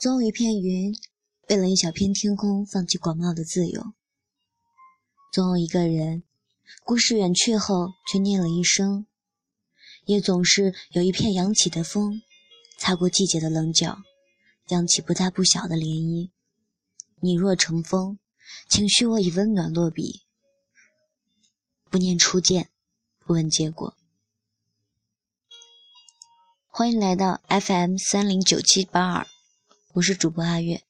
总有一片云，为了一小片天空，放弃广袤的自由。总有一个人，故事远去后，却念了一声。也总是有一片扬起的风，擦过季节的棱角，扬起不大不小的涟漪。你若成风，请许我以温暖落笔。不念初见，不问结果。欢迎来到 FM 三零九七八二，我是主播阿月。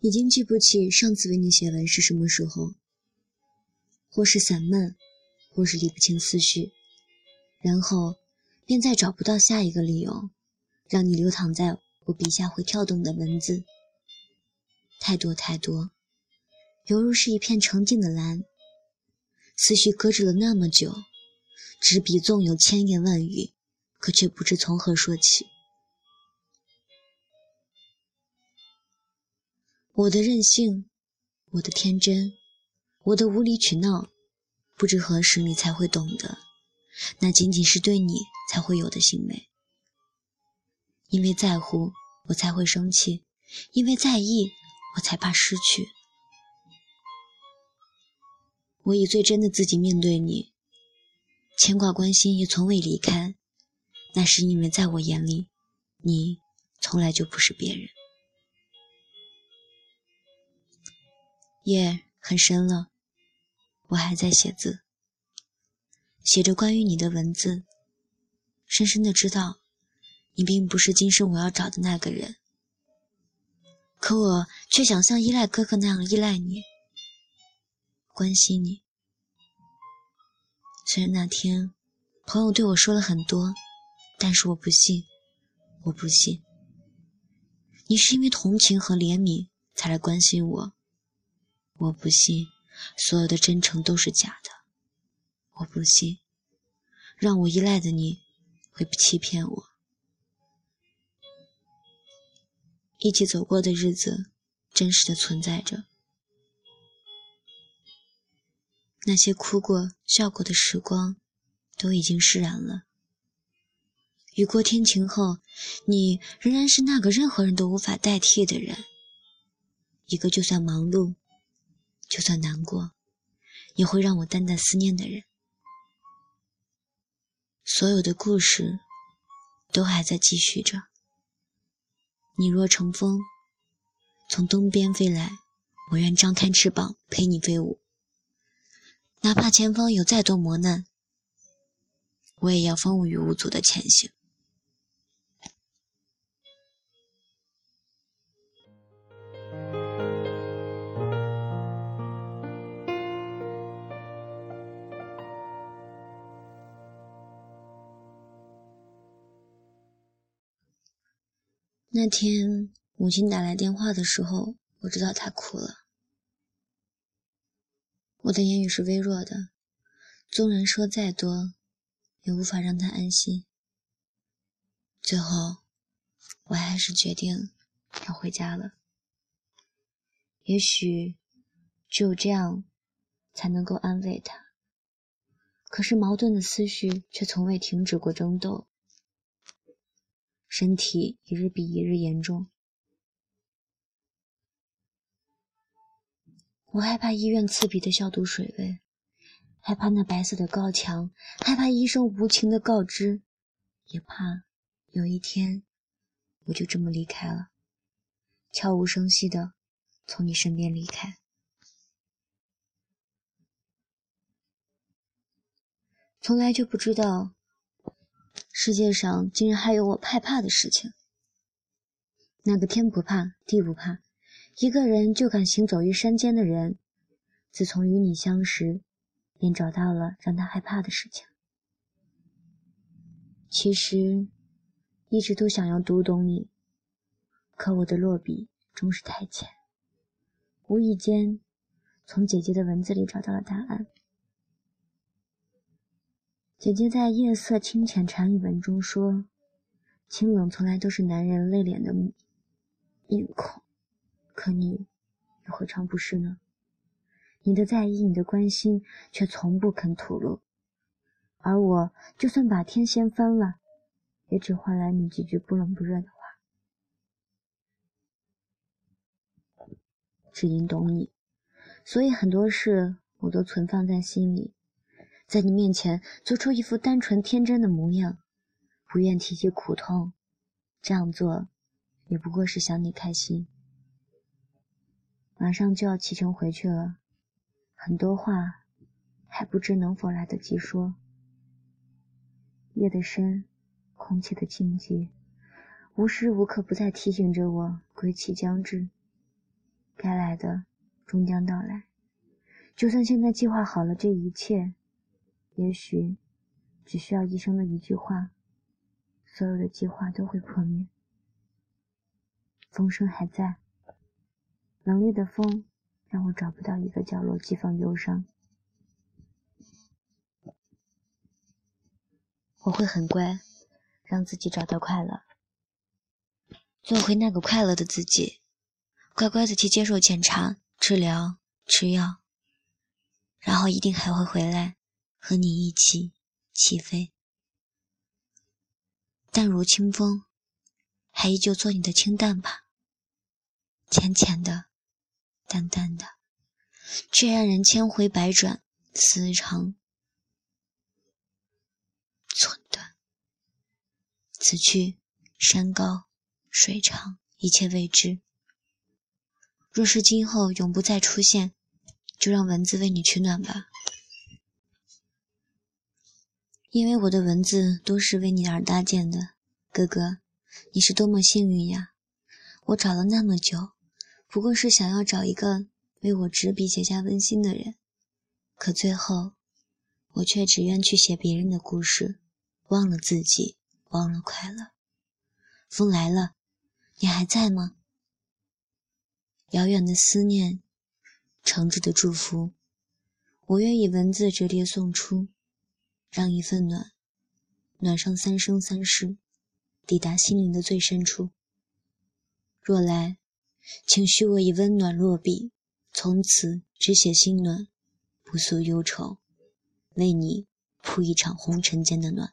已经记不起上次为你写文是什么时候，或是散漫，或是理不清思绪，然后便再找不到下一个理由，让你流淌在我笔下会跳动的文字。太多太多，犹如是一片澄净的蓝。思绪搁置了那么久，纸笔纵有千言万语，可却不知从何说起。我的任性，我的天真，我的无理取闹，不知何时你才会懂得，那仅仅是对你才会有的行为。因为在乎，我才会生气；因为在意，我才怕失去。我以最真的自己面对你，牵挂关心也从未离开，那是因为在我眼里，你从来就不是别人。夜很深了，我还在写字，写着关于你的文字。深深的知道，你并不是今生我要找的那个人，可我却想像依赖哥哥那样依赖你，关心你。虽然那天朋友对我说了很多，但是我不信，我不信，你是因为同情和怜悯才来关心我。我不信，所有的真诚都是假的。我不信，让我依赖的你会欺骗我。一起走过的日子，真实的存在着。那些哭过、笑过的时光，都已经释然了。雨过天晴后，你仍然是那个任何人都无法代替的人。一个就算忙碌。就算难过，也会让我淡淡思念的人。所有的故事都还在继续着。你若乘风，从东边飞来，我愿张开翅膀陪你飞舞。哪怕前方有再多磨难，我也要风雨无阻的前行。那天母亲打来电话的时候，我知道她哭了。我的言语是微弱的，纵然说再多，也无法让她安心。最后，我还是决定要回家了。也许只有这样，才能够安慰她。可是矛盾的思绪却从未停止过争斗。身体一日比一日严重，我害怕医院刺鼻的消毒水味，害怕那白色的高墙，害怕医生无情的告知，也怕有一天我就这么离开了，悄无声息的从你身边离开，从来就不知道。世界上竟然还有我害怕的事情。那个天不怕地不怕，一个人就敢行走于山间的人，自从与你相识，便找到了让他害怕的事情。其实，一直都想要读懂你，可我的落笔终是太浅。无意间，从姐姐的文字里找到了答案。姐姐在《夜色清浅禅语文》中说：“清冷从来都是男人内敛的面孔，可你又何尝不是呢？你的在意，你的关心，却从不肯吐露。而我，就算把天掀翻了，也只换来你几句不冷不热的话。只因懂你，所以很多事我都存放在心里。”在你面前做出一副单纯天真的模样，不愿提起苦痛，这样做也不过是想你开心。马上就要启程回去了，很多话还不知能否来得及说。夜的深，空气的静寂，无时无刻不在提醒着我归期将至，该来的终将到来。就算现在计划好了这一切。也许，只需要医生的一句话，所有的计划都会破灭。风声还在，冷冽的风让我找不到一个角落寄放忧伤。我会很乖，让自己找到快乐，做回那个快乐的自己，乖乖的去接受检查、治疗、吃药，然后一定还会回来。和你一起起飞，淡如清风，还依旧做你的清淡吧。浅浅的，淡淡的，却让人千回百转，思长寸断。此去山高水长，一切未知。若是今后永不再出现，就让文字为你取暖吧。因为我的文字都是为你而搭建的，哥哥，你是多么幸运呀！我找了那么久，不过是想要找一个为我执笔写下温馨的人，可最后，我却只愿去写别人的故事，忘了自己，忘了快乐。风来了，你还在吗？遥远的思念，诚挚的祝福，我愿以文字折叠送出。让一份暖，暖上三生三世，抵达心灵的最深处。若来，请许我以温暖落笔，从此只写心暖，不诉忧愁，为你铺一场红尘间的暖。